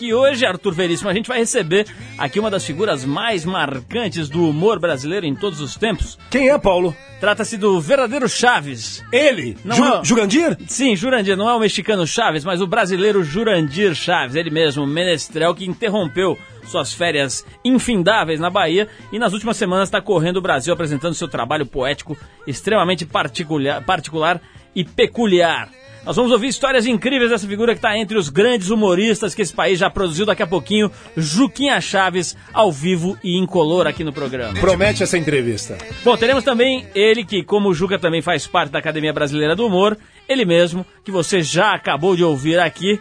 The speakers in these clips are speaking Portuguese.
que hoje, Arthur Veríssimo, a gente vai receber aqui uma das figuras mais marcantes do humor brasileiro em todos os tempos. Quem é, Paulo? Trata-se do verdadeiro Chaves. Ele? Não Ju é- Jurandir? Sim, Jurandir, não é o mexicano Chaves, mas o brasileiro Jurandir Chaves, ele mesmo, menestrel que interrompeu suas férias infindáveis na Bahia e nas últimas semanas está correndo o Brasil apresentando seu trabalho poético extremamente particular, particular e peculiar. Nós vamos ouvir histórias incríveis dessa figura que está entre os grandes humoristas que esse país já produziu daqui a pouquinho, Juquinha Chaves, ao vivo e incolor aqui no programa. Promete essa entrevista. Bom, teremos também ele que, como o Juca também faz parte da Academia Brasileira do Humor, ele mesmo, que você já acabou de ouvir aqui,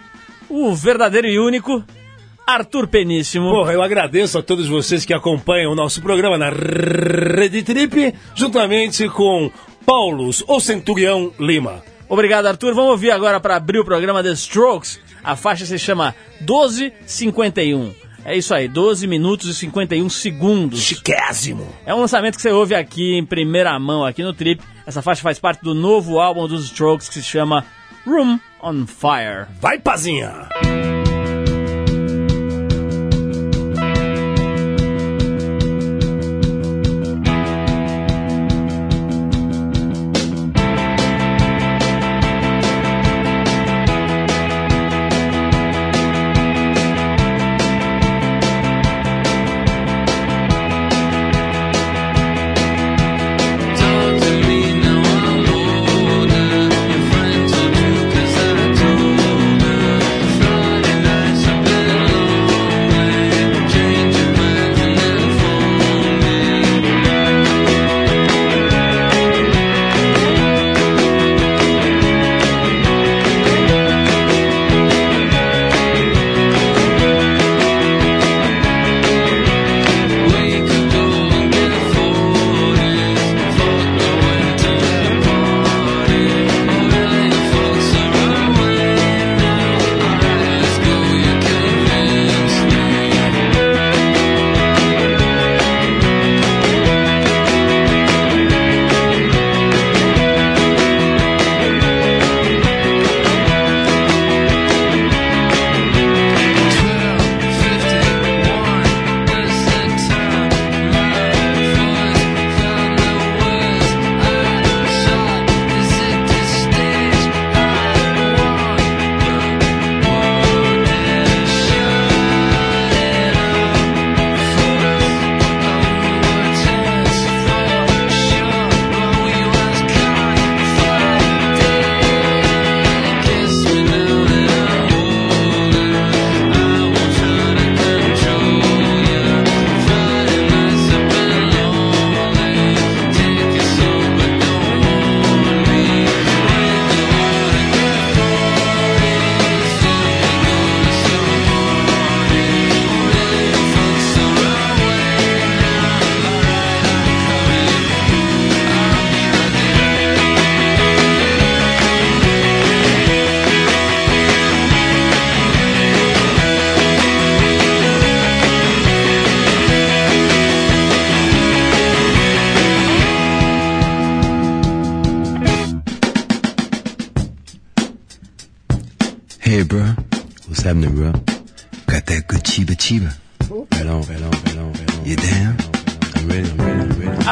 o verdadeiro e único Arthur Peníssimo. Porra, eu agradeço a todos vocês que acompanham o nosso programa na Rede Trip, juntamente com Paulos, o Centurião Lima. Obrigado, Arthur. Vamos ouvir agora para abrir o programa The Strokes. A faixa se chama 1251. É isso aí, 12 minutos e 51 segundos. Chiquésimo. É um lançamento que você ouve aqui em primeira mão, aqui no Trip. Essa faixa faz parte do novo álbum dos Strokes que se chama Room on Fire. Vai, Pazinha!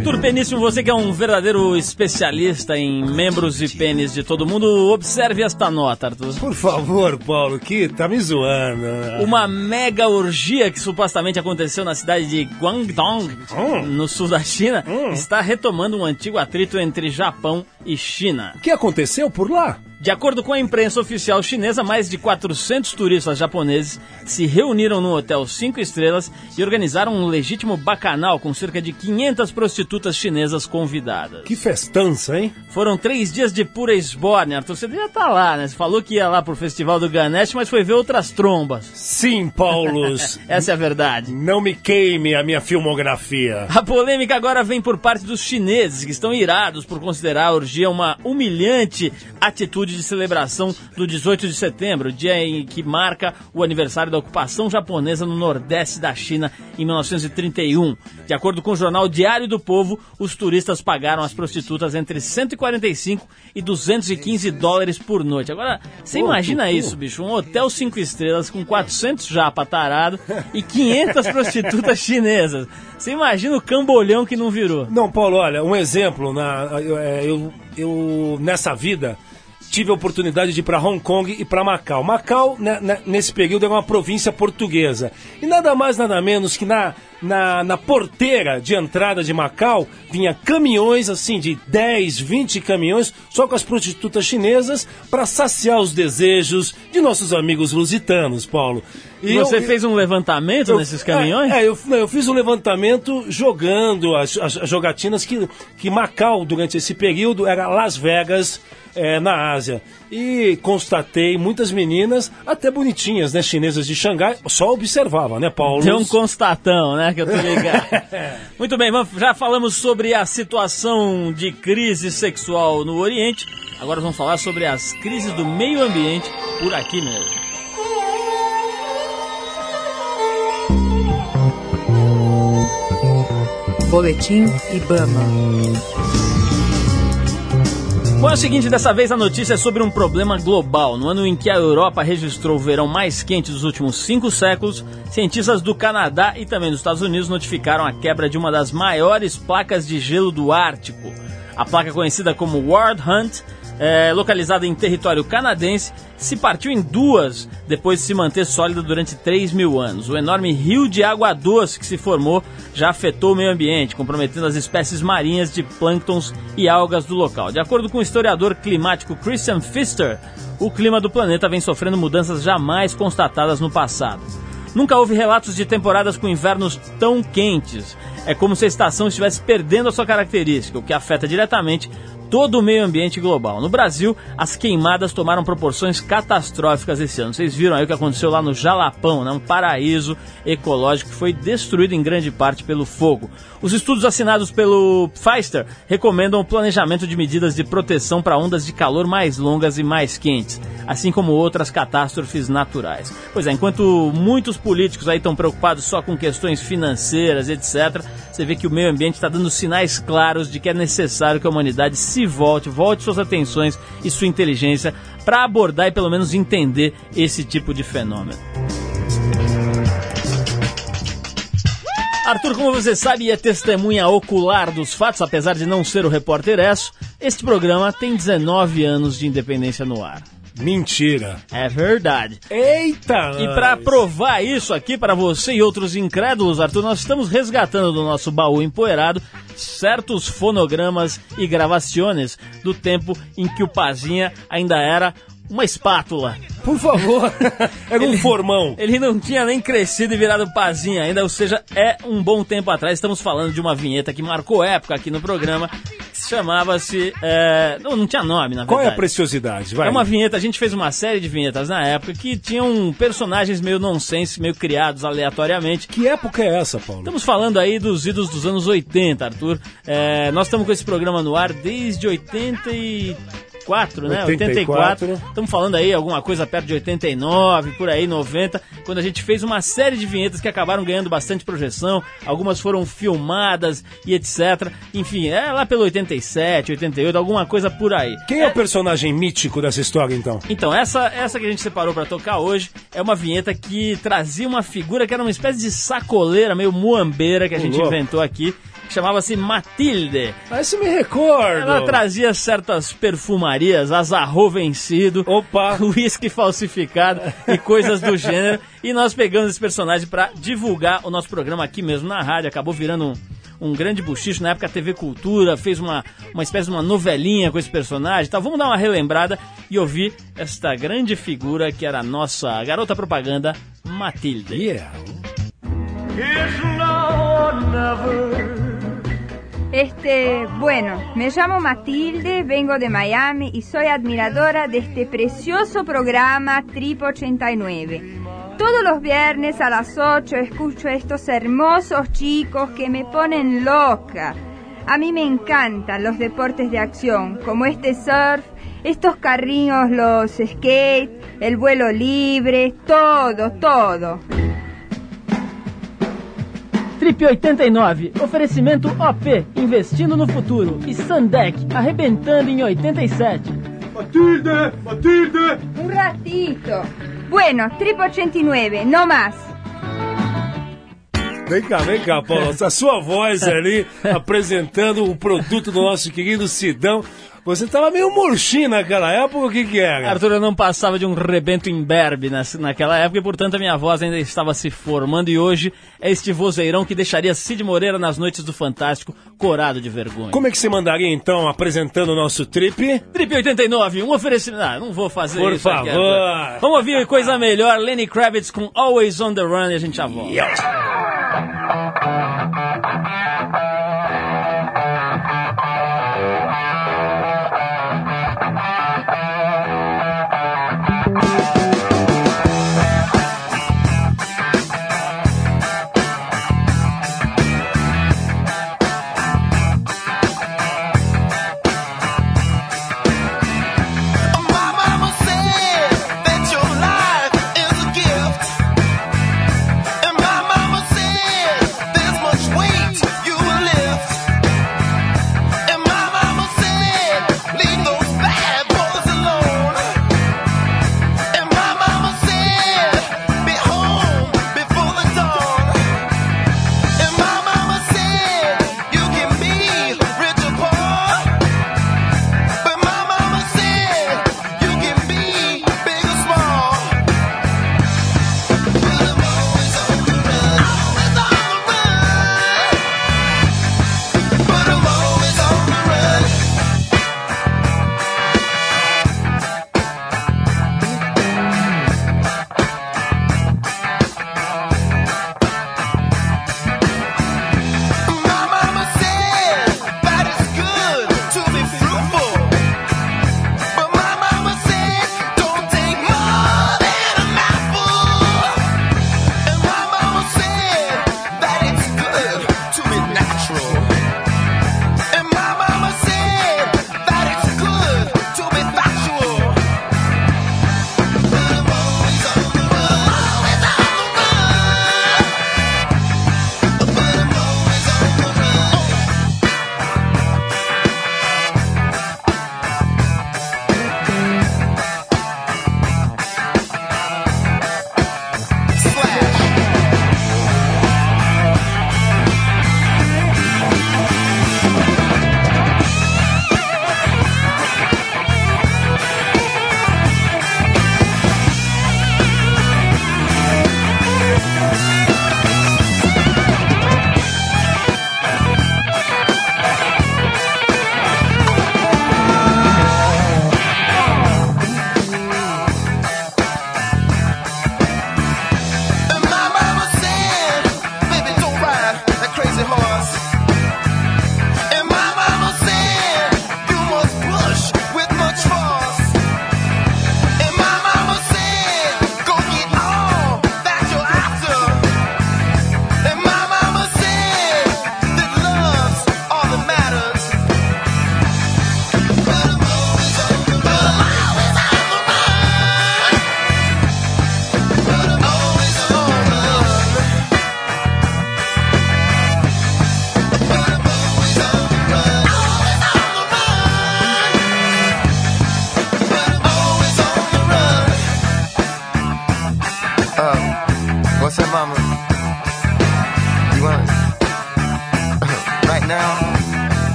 Arthur. Peníssimo, você que é um verdadeiro especialista em membros e pênis de todo mundo, observe esta nota, Arthur. Por favor, Paulo, que tá me zoando. Uma mega orgia que supostamente aconteceu na cidade de Guangdong, Hum. no sul da China, está retomando um antigo atrito entre Japão e China. O que aconteceu por lá? De acordo com a imprensa oficial chinesa, mais de 400 turistas japoneses se reuniram no hotel 5 estrelas e organizaram um legítimo bacanal com cerca de 500 prostitutas chinesas convidadas. Que festança, hein? Foram três dias de pura esbórnia, Arthur. Você devia estar lá, né? Você falou que ia lá pro Festival do Ganesh, mas foi ver outras trombas. Sim, Paulos. Essa é a verdade. Não me queime a minha filmografia. A polêmica agora vem por parte dos chineses, que estão irados por considerar a orgia uma humilhante atitude atitude de celebração do 18 de setembro, dia em que marca o aniversário da ocupação japonesa no nordeste da China em 1931. De acordo com o jornal Diário do Povo, os turistas pagaram às prostitutas entre 145 e 215 dólares por noite. Agora, você imagina isso, bicho, um hotel cinco estrelas com 400 japa tarado e 500 prostitutas chinesas. Você imagina o cambolhão que não virou. Não, Paulo, olha, um exemplo. Na, eu, é, eu, eu, nessa vida, tive a oportunidade de ir para Hong Kong e para Macau. Macau, né, né, nesse período, era uma província portuguesa. E nada mais, nada menos que na, na, na porteira de entrada de Macau, vinha caminhões, assim, de 10, 20 caminhões, só com as prostitutas chinesas, para saciar os desejos de nossos amigos lusitanos, Paulo. E Você eu- fez um levantamento eu- nesses caminhões? É, é, eu, eu fiz um levantamento jogando as, as- as jogatinas que, que Macau, durante esse período, era Las Vegas é, na Ásia. E constatei muitas meninas, até bonitinhas, né, chinesas de Xangai, só observava, né, Paulo? Deu um constatão, né? Que eu tô ligado. Muito bem, vamos- já falamos sobre a situação de crise sexual no Oriente. Agora vamos falar sobre as crises do meio ambiente por aqui mesmo. Boletim Ibama. Bom, é o seguinte, dessa vez a notícia é sobre um problema global. No ano em que a Europa registrou o verão mais quente dos últimos cinco séculos, cientistas do Canadá e também dos Estados Unidos notificaram a quebra de uma das maiores placas de gelo do Ártico. A placa conhecida como World Hunt, é, localizada em território canadense, se partiu em duas depois de se manter sólida durante 3 mil anos. O enorme rio de água doce que se formou já afetou o meio ambiente, comprometendo as espécies marinhas de plânctons e algas do local. De acordo com o historiador climático Christian Pfister, o clima do planeta vem sofrendo mudanças jamais constatadas no passado. Nunca houve relatos de temporadas com invernos tão quentes. É como se a estação estivesse perdendo a sua característica, o que afeta diretamente todo o meio ambiente global. No Brasil, as queimadas tomaram proporções catastróficas esse ano. Vocês viram aí o que aconteceu lá no Jalapão, né? um paraíso ecológico que foi destruído em grande parte pelo fogo. Os estudos assinados pelo Pfister recomendam o planejamento de medidas de proteção para ondas de calor mais longas e mais quentes, assim como outras catástrofes naturais. Pois é, enquanto muitos políticos aí estão preocupados só com questões financeiras, etc., você vê que o meio ambiente está dando sinais claros de que é necessário que a humanidade se volte, volte suas atenções e sua inteligência para abordar e pelo menos entender esse tipo de fenômeno. Arthur, como você sabe é testemunha ocular dos fatos, apesar de não ser o repórter Esso, este programa tem 19 anos de independência no ar. Mentira. É verdade. Eita! E para provar isso aqui para você e outros incrédulos, Arthur, nós estamos resgatando do nosso baú empoeirado certos fonogramas e gravações do tempo em que o Pazinha ainda era uma espátula. Por favor. Era um formão. Ele não tinha nem crescido e virado Pazinha ainda, ou seja, é um bom tempo atrás. Estamos falando de uma vinheta que marcou época aqui no programa, chamava-se... é, Não, não tinha nome, na verdade. Qual é a preciosidade? Vai. É uma vinheta, a gente fez uma série de vinhetas na época que tinham personagens meio nonsense, meio criados aleatoriamente. Que época é essa, Paulo? Estamos falando aí dos idos dos anos 80, Arthur. É, nós estamos com esse programa no ar desde 84, né? 84. Estamos falando aí alguma coisa perto de 89, por aí, 90, quando a gente fez uma série de vinhetas que acabaram ganhando bastante projeção, algumas foram filmadas e etc. Enfim, é lá pelo 87, 88, alguma coisa por aí. Quem é o personagem mítico dessa história, então? Então, essa, essa que a gente separou pra tocar hoje é uma vinheta que trazia uma figura que era uma espécie de sacoleira, meio muambeira que a gente louco. inventou aqui, que chamava-se Matilde. Ah, isso me recordo. Ela trazia certas perfumarias, azarro vencido, Opa. uísque falsificado e coisas do gênero. E nós pegamos esse personagem pra divulgar o nosso programa aqui mesmo na rádio. Acabou virando um, um grande buchicho. Na época a TV Cultura fez uma, uma espécie de uma novelinha com esse personagem. Então vamos dar uma relembrada e ouvir esta grande figura que era a nossa garota propaganda, Matilde. Yeah. Este, bueno, me llamo Matilde, vengo de Miami y soy admiradora de este precioso programa Trip 89. Todos los viernes a las 8 escucho a estos hermosos chicos que me ponen loca. A mí me encantan los deportes de acción, como este surf, estos carrinhos, los skate, el vuelo libre, todo, todo. Trip 89, oferecimento OP, investindo no futuro. E Sandec, arrebentando em 87. Matilde! Matilde! Un ratito. Bueno, Trip 89, no más. Vem cá, vem cá, Paulo. A sua voz ali apresentando o produto do nosso querido Sidão. Você tava meio murchinho naquela época, o que que era? Arthur, eu não passava de um rebento imberbe nas- naquela época e, portanto, a minha voz ainda estava se formando. E hoje é este vozeirão que deixaria Cid Moreira nas noites do Fantástico corado de vergonha. Como é que você mandaria, então, apresentando o nosso trip? Trip 89, um oferecimento. Ah, não vou fazer Por isso aqui, favor. Arthur. Vamos ouvir coisa melhor. Lenny Kravitz com Always on the Run e a gente já volta. My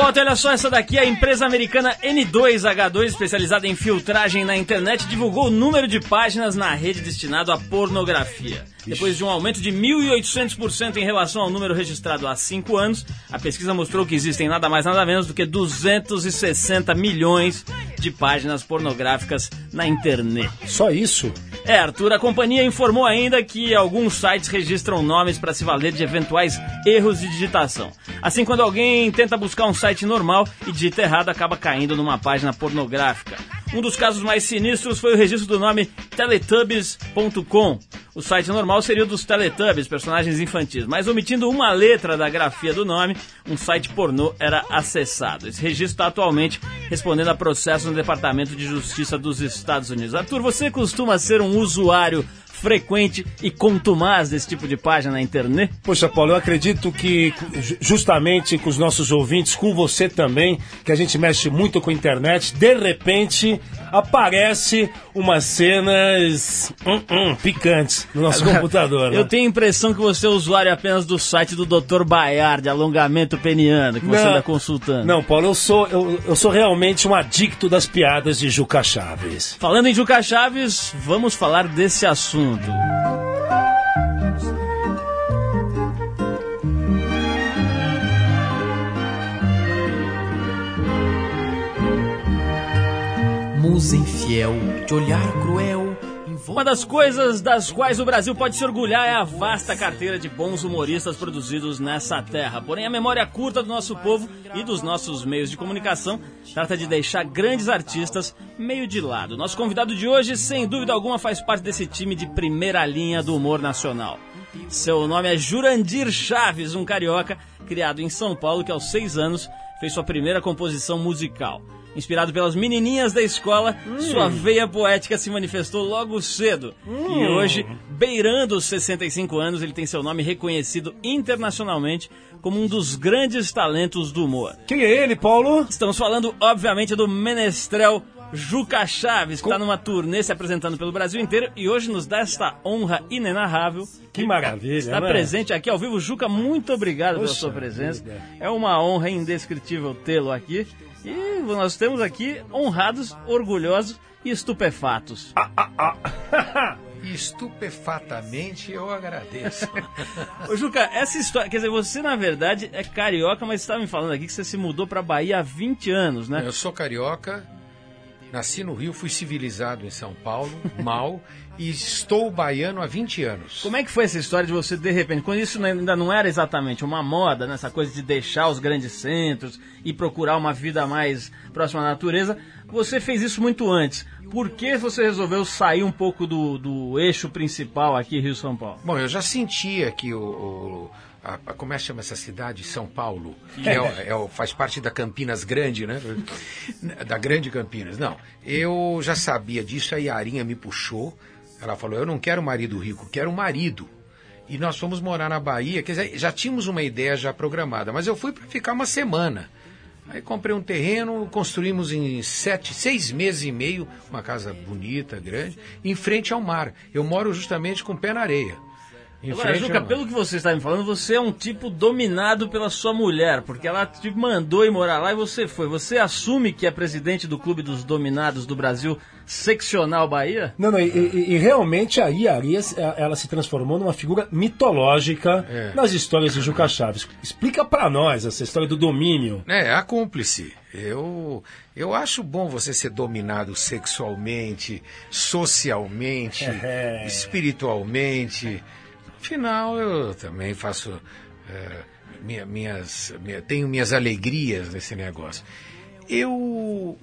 volta. Olha só, essa daqui, a empresa americana N2H2, especializada em filtragem na internet, divulgou o número de páginas na rede destinado à pornografia. Depois de um aumento de 1.800% em relação ao número registrado há cinco anos, a pesquisa mostrou que existem nada mais nada menos do que 260 milhões de páginas pornográficas na internet. Só isso? É, Arthur, a companhia informou ainda que alguns sites registram nomes para se valer de eventuais erros de digitação. Assim, quando alguém tenta buscar um site normal e digita errado, acaba caindo numa página pornográfica. Um dos casos mais sinistros foi o registro do nome Teletubbies.com. O site normal seria o dos Teletubbies, personagens infantis, mas omitindo uma letra da grafia do nome, um site pornô era acessado. Esse registro está atualmente respondendo a processo no Departamento de Justiça dos Estados Unidos. Arthur, você costuma ser um usuário frequente e contumaz desse tipo de página na internet? Poxa, Paulo, eu acredito que ju- justamente com os nossos ouvintes, com você também, que a gente mexe muito com a internet, de repente aparece umas cenas hum, hum, picantes no nosso computador. né? Eu tenho a impressão que você é usuário apenas do site do Dr. Bayard, de alongamento peniano, que você anda consultando. Não, Paulo, eu sou, eu, eu sou realmente um adicto das piadas de Juca Chaves. Falando em Juca Chaves, vamos falar desse assunto. Musa infiel, de olhar cruel. Uma das coisas das quais o Brasil pode se orgulhar é a vasta carteira de bons humoristas produzidos nessa terra. Porém, a memória curta do nosso povo e dos nossos meios de comunicação trata de deixar grandes artistas meio de lado. Nosso convidado de hoje, sem dúvida alguma, faz parte desse time de primeira linha do humor nacional. Seu nome é Jurandir Chaves, um carioca criado em São Paulo que aos seis anos fez sua primeira composição musical. Inspirado pelas menininhas da escola, sua veia poética se manifestou logo cedo. E hoje, beirando os 65 anos, ele tem seu nome reconhecido internacionalmente como um dos grandes talentos do humor. Quem é ele, Paulo? Estamos falando, obviamente, do menestrel Juca Chaves, que está numa turnê se apresentando pelo Brasil inteiro e hoje nos dá esta honra inenarrável. Que maravilha, Está né? presente aqui ao vivo. Juca, muito obrigado pela Poxa sua presença. vida. É uma honra indescritível tê-lo aqui. E nós temos aqui honrados, orgulhosos e estupefatos. Estupefatamente eu agradeço. Ô Juca, essa história, quer dizer, você na verdade é carioca, mas estava me falando aqui que você se mudou para Bahia há 20 anos, né? Eu sou carioca, nasci no Rio, fui civilizado em São Paulo, mal, e estou baiano há 20 anos. Como é que foi essa história de você, de repente, quando isso ainda não era exatamente uma moda, nessa coisa de deixar os grandes centros e procurar uma vida mais próxima à natureza, você fez isso muito antes. Por que você resolveu sair um pouco do, do eixo principal aqui, Rio-São Paulo? Bom, eu já sentia que o. o a, a- como é que chama essa cidade? São Paulo. Que é é o- faz parte da Campinas Grande, né? Da Grande Campinas. Não, eu já sabia disso, a Yarinha me puxou. Ela falou: Eu não quero marido rico, quero um marido. E nós fomos morar na Bahia, quer dizer, já tínhamos uma ideia já programada, mas eu fui para ficar uma semana. Aí comprei um terreno, construímos em sete, seis meses e meio uma casa bonita, grande, em frente ao mar. Eu moro justamente com o pé na areia. Em Agora, frente Juca, pelo que você está me falando, você é um tipo dominado pela sua mulher, porque ela te mandou ir morar lá e você foi. Você assume que é presidente do Clube dos Dominados do Brasil, seccional Bahia? Não, não, e, e- e realmente a Iaria, ela se transformou numa figura mitológica É. nas histórias de Juca Chaves. Explica pra nós essa história do domínio. É, a cúmplice. Eu, eu acho bom você ser dominado sexualmente, socialmente, É. espiritualmente. Afinal, eu também faço. é, minha- minhas, minha- tenho minhas alegrias nesse negócio. Eu.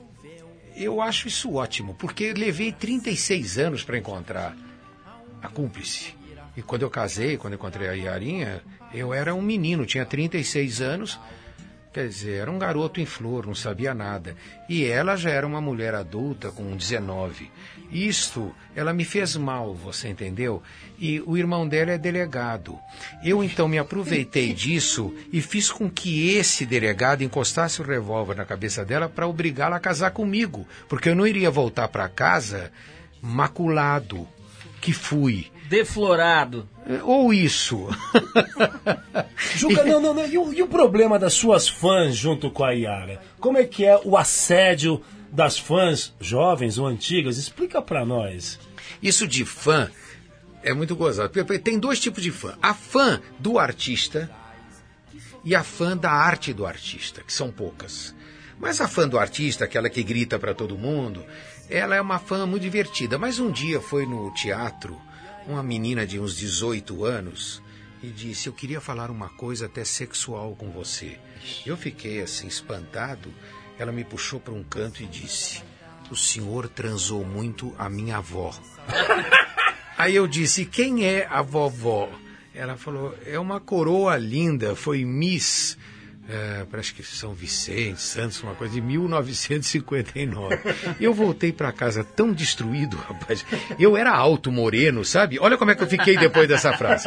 Eu acho isso ótimo, porque levei 36 anos para encontrar a cúmplice. E quando eu casei, quando encontrei a Iarinha, eu era um menino, tinha 36 anos. Quer dizer, era um garoto em flor, não sabia nada. E ela já era uma mulher adulta com 19. Isto, ela me fez mal, você entendeu? E o irmão dela é delegado. Eu então me aproveitei disso e fiz com que esse delegado encostasse o revólver na cabeça dela para obrigá-la a casar comigo. Porque eu não iria voltar para casa maculado, que fui. Deflorado. Ou isso. Juca, não, não, não. E o, e o problema das suas fãs junto com a Yara? Como é que é o assédio das fãs jovens ou antigas? Explica pra nós. Isso de fã é muito gozado. Tem dois tipos de fã. A fã do artista e a fã da arte do artista, que são poucas. Mas a fã do artista, aquela que grita para todo mundo, ela é uma fã muito divertida. Mas um dia foi no teatro uma menina de uns 18 anos e disse: Eu queria falar uma coisa até sexual com você. Eu fiquei assim espantado. Ela me puxou para um canto e disse: O senhor transou muito a minha avó. Aí eu disse: Quem é a vovó? Ela falou: É uma coroa linda, foi Miss. É, parece que São Vicente, Santos, uma coisa de 1959. Eu voltei para casa tão destruído, rapaz. Eu era alto, moreno, sabe? Olha como é que eu fiquei depois dessa frase.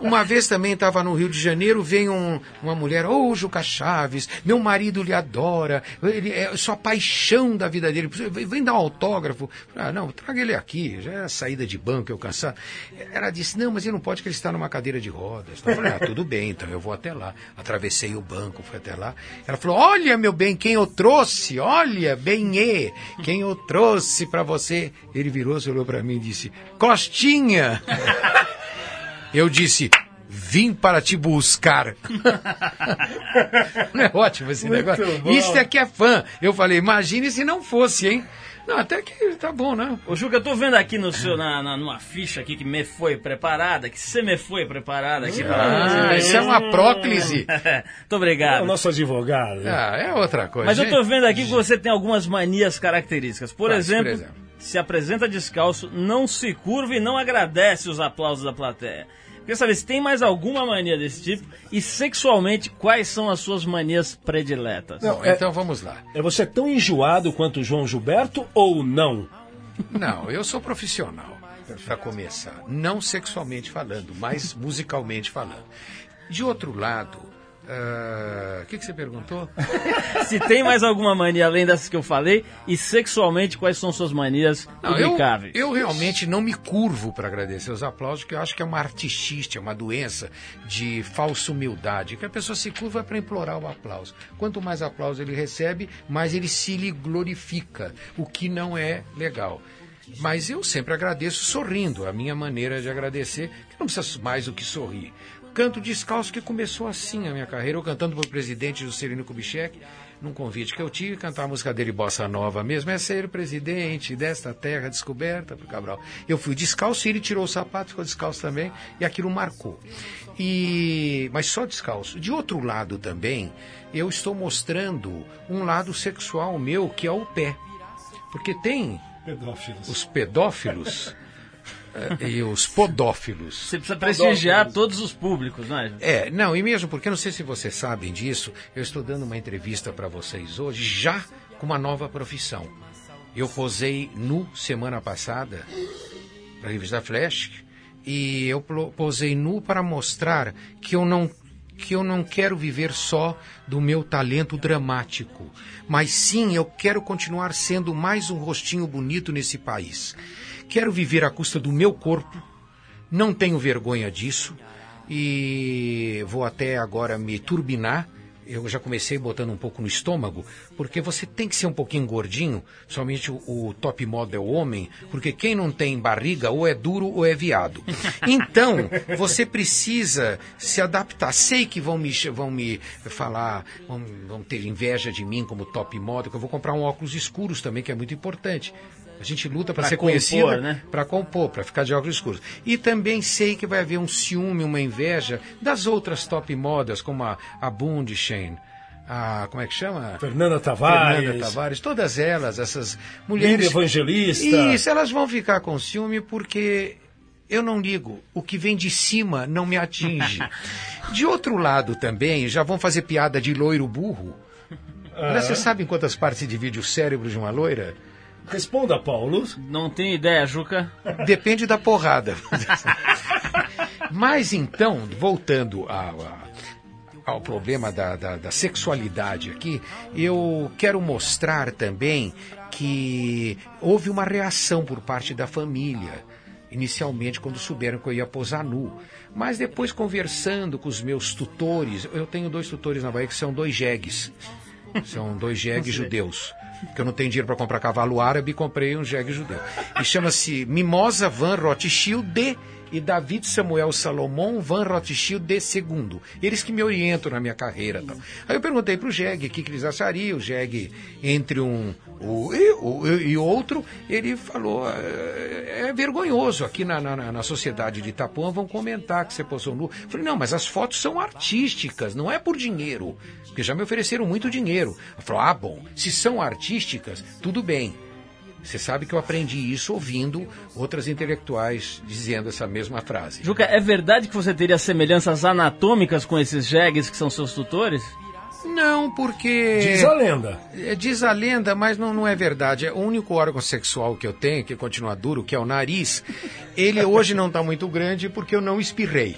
Uma vez também estava no Rio de Janeiro, veio um- uma mulher, ô Juca Chaves, meu marido lhe adora, ele é sua paixão da vida dele, vem vem dar um autógrafo. Ah, não, traga ele aqui, já era saída de banco, eu cansado. Ela disse, não, mas ele não pode, que ele está numa cadeira de rodas. Eu falei, ah, tudo bem, então eu vou até lá. Atravessei o banco, fui até lá. Ela falou, olha, meu bem, quem eu trouxe, olha, bem e quem eu trouxe para você. Ele virou-se, olhou para mim e disse, Costinha. Eu disse, vim para te buscar. Não é ótimo esse Muito negócio? bom. Isso é que é fã. Eu falei, imagine se não fosse, hein? Não, até que tá bom, né? Ô, Juca, eu tô vendo aqui no seu, na, na- numa ficha aqui que me foi preparada, que você me foi preparada aqui Ah, isso é uma próclise. Muito É obrigado. o nosso advogado. né? Ah, é outra coisa. Mas eu tô vendo aqui que você tem algumas manias características. Por, por exemplo, exemplo? se apresenta descalço, não se curva e não agradece os aplausos da plateia. Queria saber se tem mais alguma mania desse tipo e sexualmente quais são as suas manias prediletas. Não, é, Então vamos lá. é você tão enjoado quanto o João Gilberto ou não? Não, eu sou profissional, para começar. Não sexualmente falando, mas musicalmente falando. De outro lado, o que, que você perguntou? Se tem mais alguma mania além dessas que eu falei e sexualmente quais são suas manias Não, eu, publicáveis. eu realmente não me curvo para agradecer os aplausos, porque eu acho que é uma artistite, é uma doença de falsa humildade, que a pessoa se curva para implorar o aplauso. Quanto mais aplauso ele recebe, mais ele se lhe glorifica, o que não é legal. Mas eu sempre agradeço sorrindo, a minha maneira de agradecer, que não precisa mais do que sorrir. Canto descalço que começou assim a minha carreira, eu cantando para o presidente Juscelino Kubitschek, num convite que eu tive, cantar a música dele, Bossa Nova mesmo, é ser presidente desta terra descoberta por Cabral. Eu fui descalço e ele tirou o sapato, ficou descalço também, e aquilo marcou. E, mas só descalço. De outro lado também, eu estou mostrando um lado sexual meu, que é o pé. Porque tem Pedófilos. os pedófilos e os podófilos. Você precisa prestigiar todos os públicos, né? É, não, e mesmo porque, não sei se vocês sabem disso, eu estou dando uma entrevista para vocês hoje, já com uma nova profissão. Eu posei nu semana passada para a revista Flash e eu posei nu para mostrar que eu não que eu não quero viver só do meu talento dramático, mas sim eu quero continuar sendo mais um rostinho bonito nesse país. Quero viver à custa do meu corpo, não tenho vergonha disso e vou até agora me turbinar. Eu já comecei botando um pouco no estômago, porque você tem que ser um pouquinho gordinho, somente o, o top model homem, porque quem não tem barriga ou é duro ou é viado. Então, você precisa se adaptar. Sei que vão me, vão me falar, vão, vão ter inveja de mim como top model, que eu vou comprar um óculos escuros também, que é muito importante. A gente luta para ser compor, conhecida, né? para compor, para ficar de óculos escuros. E também sei que vai haver um ciúme, uma inveja das outras top modas, como a, a Bundchen, a. Como é que chama? Fernanda Tavares. Fernanda Tavares, todas elas, essas Líder mulheres. Evangelista. Isso, elas vão ficar com ciúme porque eu não ligo. O que vem de cima não me atinge. De outro lado também, já vão fazer piada de loiro burro. Aliás, Você sabe em quantas partes divide o cérebro de uma loira? Responda, Paulo. Não tenho ideia, Juca. Depende da porrada. Mas então, voltando a- a- ao problema da, da- da sexualidade aqui, eu quero mostrar também que houve uma reação por parte da família. inicialmente quando souberam que eu ia posar nu. Mas depois conversando com os meus tutores, eu tenho dois tutores na Bahia que são dois jegues. São dois jegues judeus. Porque eu não tenho dinheiro para comprar cavalo árabe, comprei um jegue judeu. E chama-se Mimosa Van Rothschild e David Samuel Salomão Van Rothschild segundo. Eles que me orientam na minha carreira. Tal. Aí eu perguntei para o Jeg o que, que eles achariam. O Jeg, entre um o, e, o- e outro, ele falou: é, é vergonhoso. Aqui na, na, na sociedade de Itapuã vão comentar que você posou nu. Eu falei: não, mas as fotos são artísticas, não é por dinheiro. Porque já me ofereceram muito dinheiro. Falei: ah, bom, se são artísticas, tudo bem. Você sabe que eu aprendi isso ouvindo outras intelectuais dizendo essa mesma frase. Juca, é verdade que você teria semelhanças anatômicas com esses jegues que são seus tutores? Não, porque. Diz a lenda. É, Diz a lenda, mas não, não é verdade. É o único órgão sexual que eu tenho, que continua duro, que é o nariz, ele hoje não está muito grande porque eu não espirrei.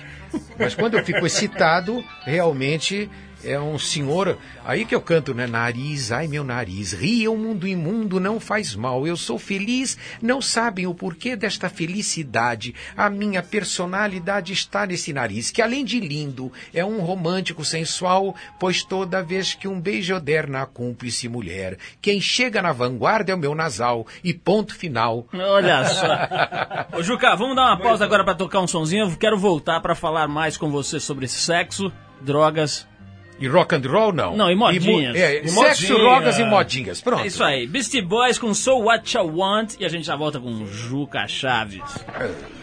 Mas quando eu fico excitado, realmente é um senhor. Aí que eu canto, né? Nariz, ai meu nariz, ria o mundo imundo, não faz mal. Eu sou feliz, não sabem o porquê desta felicidade. A minha personalidade está nesse nariz, que além de lindo, é um romântico sensual, pois toda vez que um beijo der na cúmplice mulher, quem chega na vanguarda é o meu nasal, e ponto final. Olha só. Ô, Juca, vamos dar uma pausa agora pra tocar um sonzinho. Eu quero voltar pra falar mais com você sobre sexo, drogas. E rock and roll, não? Não, e modinhas. mo- é, E sexo, modinha. drogas e modinhas. Pronto. É isso aí. Beastie Boys com So What You Want. E a gente já volta com Juca Chaves. Shake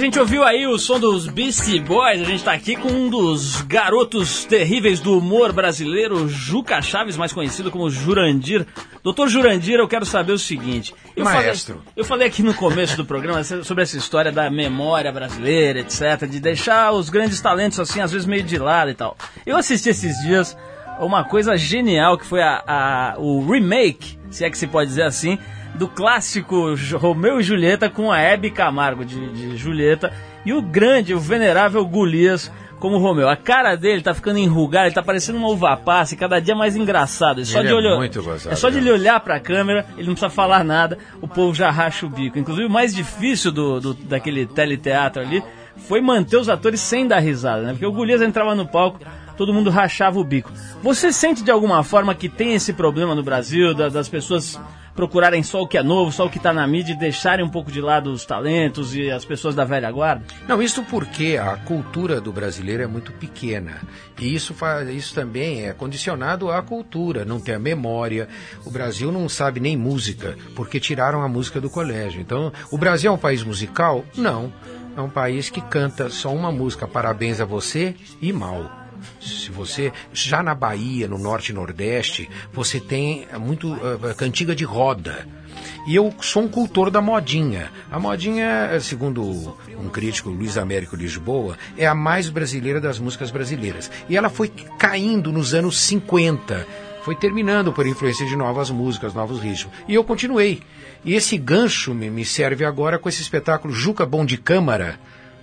gente ouviu aí o som dos Beastie Boys. A gente tá aqui com um dos garotos terríveis do humor brasileiro, Juca Chaves, mais conhecido como Jurandir. Doutor Jurandir, eu quero saber o seguinte. Eu Maestro. Falei, eu falei aqui no começo do programa sobre essa história da memória brasileira, etc. De deixar os grandes talentos assim, às vezes meio de lado e tal. Eu assisti esses dias uma coisa genial que foi a, a- o remake, se é que se pode dizer assim, do clássico Romeu e Julieta com a Hebe Camargo de, de Julieta e o grande, o venerável Golias como Romeu. A cara dele tá ficando enrugada, ele tá parecendo uma uva passa e cada dia mais engraçado. E só Ele de é olho- gozado, é só de né? ele olhar pra câmera, ele não precisa falar nada, o povo já racha o bico. Inclusive, o mais difícil do, do- daquele teleteatro ali foi manter os atores sem dar risada, né? Porque o Golias entrava no palco, todo mundo rachava o bico. Você sente de alguma forma que tem esse problema no Brasil, da- das pessoas procurarem só o que é novo, só o que tá na mídia e deixarem um pouco de lado os talentos e as pessoas da velha guarda? Não, isso porque a cultura do brasileiro é muito pequena. E isso, faz, isso também é condicionado à cultura, não tem a memória. O Brasil não sabe nem música, porque tiraram a música do colégio. Então, o Brasil é um país musical? Não. É um país que canta só uma música, Parabéns a Você e Mal. Se você já na Bahia, no norte e nordeste, você tem muito uh, cantiga de roda. E eu sou um cultor da modinha. A modinha, eh, segundo um crítico, Luiz Américo Lisboa, é a mais brasileira das músicas brasileiras. E ela foi caindo nos anos 50. Foi terminando por influência de novas músicas, novos ritmos. E eu continuei. E esse gancho me, me serve agora com esse espetáculo Juca Bom de Câmara.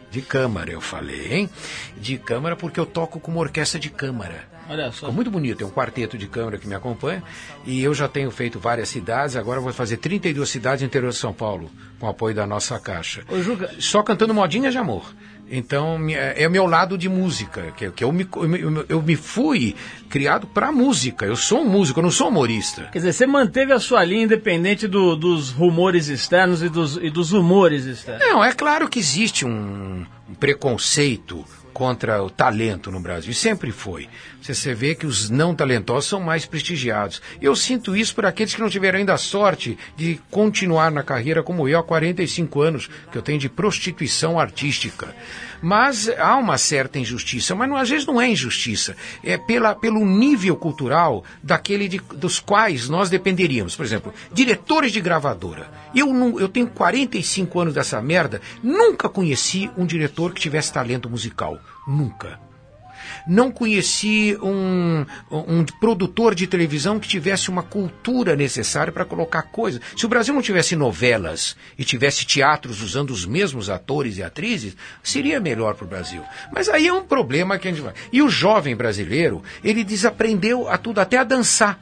De câmara, eu falei, hein? De câmara porque eu toco com uma orquestra de câmara. Olha Ficou muito bonito, tem um quarteto de câmara que me acompanha. E eu já tenho feito várias cidades, agora vou fazer 32 cidades no interior de São Paulo, com apoio da nossa caixa. Ô, Juca, Só cantando modinhas de amor. Então, é é o meu lado de música, que, que eu, me, eu, me- eu me fui criado para música. Eu sou um músico, eu não sou humorista. Quer dizer, você manteve a sua linha independente do- dos rumores externos e dos, e dos humores externos. Não, é claro que existe um, um preconceito contra o talento no Brasil. Sempre foi. Você, você vê que os não talentosos são mais prestigiados. Eu sinto isso por aqueles que não tiveram ainda a sorte de continuar na carreira como eu há 45 anos, que eu tenho de prostituição artística. Mas há uma certa injustiça, mas não- às vezes não é injustiça. É pela, pelo nível cultural daquele de- dos quais nós dependeríamos. Por exemplo, diretores de gravadora. Eu, não, eu tenho 45 anos dessa merda, nunca conheci um diretor que tivesse talento musical. Nunca. Não conheci um, um produtor de televisão que tivesse uma cultura necessária para colocar coisas. Se o Brasil não tivesse novelas e tivesse teatros usando os mesmos atores e atrizes, seria melhor para o Brasil. Mas aí é um problema que a gente vai. E o jovem brasileiro, ele desaprendeu a tudo, até a dançar.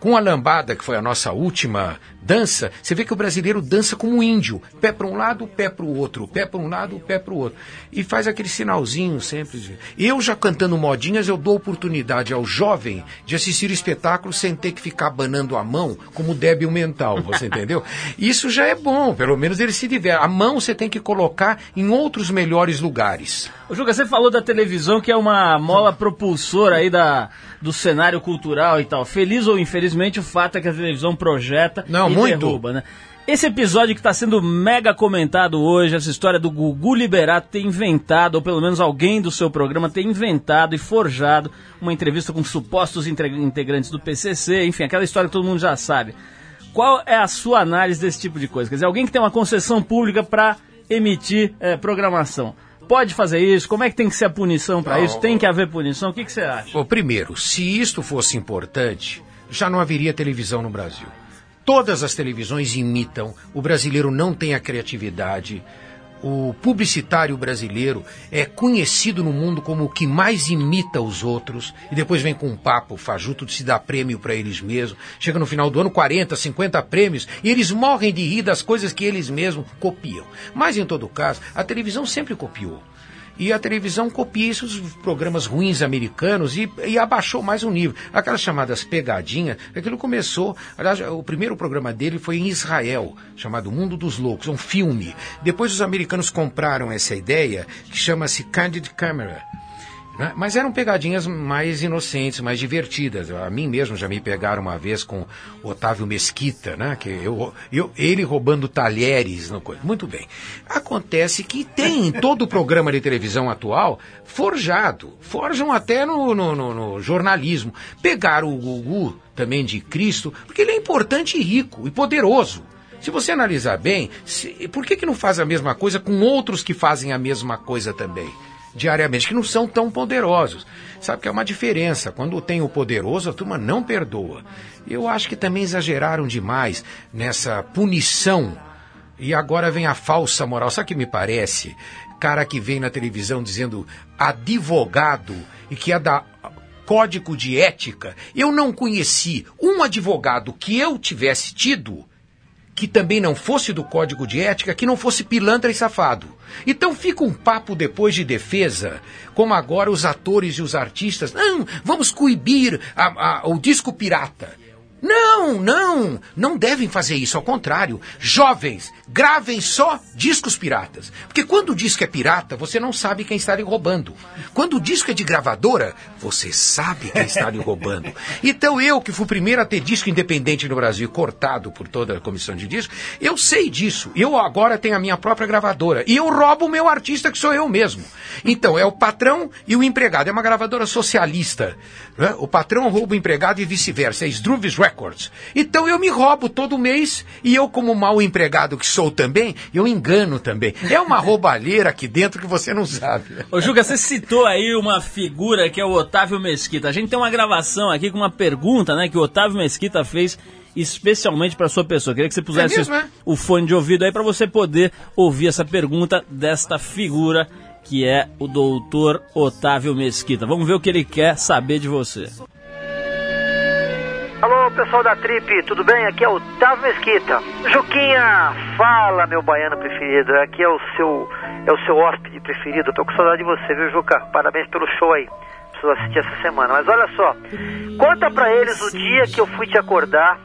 Com a lambada, que foi a nossa última dança, você vê que o brasileiro dança como um índio. Pé para um lado, pé para o outro. Pé para um lado, pé para o outro. E faz aquele sinalzinho sempre. Eu já cantando modinhas, eu dou oportunidade ao jovem de assistir o espetáculo sem ter que ficar abanando a mão como débil mental, você entendeu? Isso já é bom, pelo menos ele se diverte. A mão você tem que colocar em outros melhores lugares. Ô, Juca, você falou da televisão que é uma mola propulsora aí da, do cenário cultural e tal. Feliz ou infelizmente, o fato é que a televisão projeta Não, e muito. derruba, né? Esse episódio que está sendo mega comentado hoje, essa história do Gugu Liberato ter inventado, ou pelo menos alguém do seu programa ter inventado e forjado uma entrevista com supostos integrantes do PCC, enfim, aquela história que todo mundo já sabe. Qual é a sua análise desse tipo de coisa? Quer dizer, alguém que tem uma concessão pública para emitir eh, programação. Pode fazer isso? Como é que tem que ser a punição para isso? Tem que haver punição? O que, que você acha? Bom, primeiro, se isto fosse importante, já não haveria televisão no Brasil. Todas as televisões imitam, o brasileiro não tem a criatividade. O publicitário brasileiro é conhecido no mundo como o que mais imita os outros e depois vem com um papo fajuto de se dar prêmio para eles mesmos. Chega no final do ano 40, 50 prêmios e eles morrem de rir das coisas que eles mesmos copiam. Mas em todo caso, a televisão sempre copiou. E a televisão copia dos programas ruins americanos e, e abaixou mais um nível. Aquelas chamadas pegadinhas, aquilo começou. Aliás, o primeiro programa dele foi em Israel, chamado Mundo dos Loucos, um filme. Depois os americanos compraram essa ideia, que chama-se Candid Camera. Né? Mas eram pegadinhas mais inocentes, mais divertidas. A mim mesmo já me pegaram uma vez com Otávio Mesquita, né? Que eu, eu, ele roubando talheres. No... Muito bem. Acontece que tem em todo o programa de televisão atual forjado. Forjam até no, no, no- no jornalismo. Pegaram o Gugu também de Cristo, porque ele é importante e rico e poderoso. Se você analisar bem, se- por que, que não faz a mesma coisa com outros que fazem a mesma coisa também? Diariamente, que não são tão poderosos. Sabe que é uma diferença. Quando tem o poderoso, a turma não perdoa. Eu acho que também exageraram demais nessa punição. E agora vem a falsa moral. Sabe o que me parece? Cara que vem na televisão dizendo advogado e que é da código de ética. Eu não conheci um advogado que eu tivesse tido que também não fosse do código de ética, que não fosse pilantra e safado. Então fica um papo depois de defesa, como agora os atores e os artistas. Não, vamos coibir a- a- o disco pirata. Não, não, não devem fazer isso, ao contrário. Jovens, gravem só discos piratas. Porque quando o disco é pirata, você não sabe quem está lhe roubando. Quando o disco é de gravadora, você sabe quem está lhe roubando. Então eu, que fui o primeiro a ter disco independente no Brasil, cortado por toda a comissão de disco, eu sei disso. Eu agora tenho a minha própria gravadora. E eu roubo o meu artista, que sou eu mesmo. Então, é o patrão e o empregado. É uma gravadora socialista. Né? O patrão rouba o empregado e vice-versa. É Struvis Records. Então eu me roubo todo mês e eu, como mau empregado que sou também, eu engano também. É uma roubalheira aqui dentro que você não sabe. Ô, Juca, você citou aí uma figura que é o Otávio Mesquita. A gente tem uma gravação aqui com uma pergunta, né, que o Otávio Mesquita fez especialmente para sua pessoa. Queria que você pusesse mesmo, é? o fone de ouvido aí para você poder ouvir essa pergunta desta figura que é o doutor Otávio Mesquita. Vamos ver o que ele quer saber de você. Alô, pessoal da Trip, tudo bem? Aqui é o Otávio Mesquita. Juquinha, fala, meu baiano preferido. Aqui é o seu é o seu hóspede preferido. Tô com saudade de você, viu, Juca? Parabéns pelo show aí. Preciso assistir essa semana. Mas olha só, conta pra eles o dia que eu fui te acordar.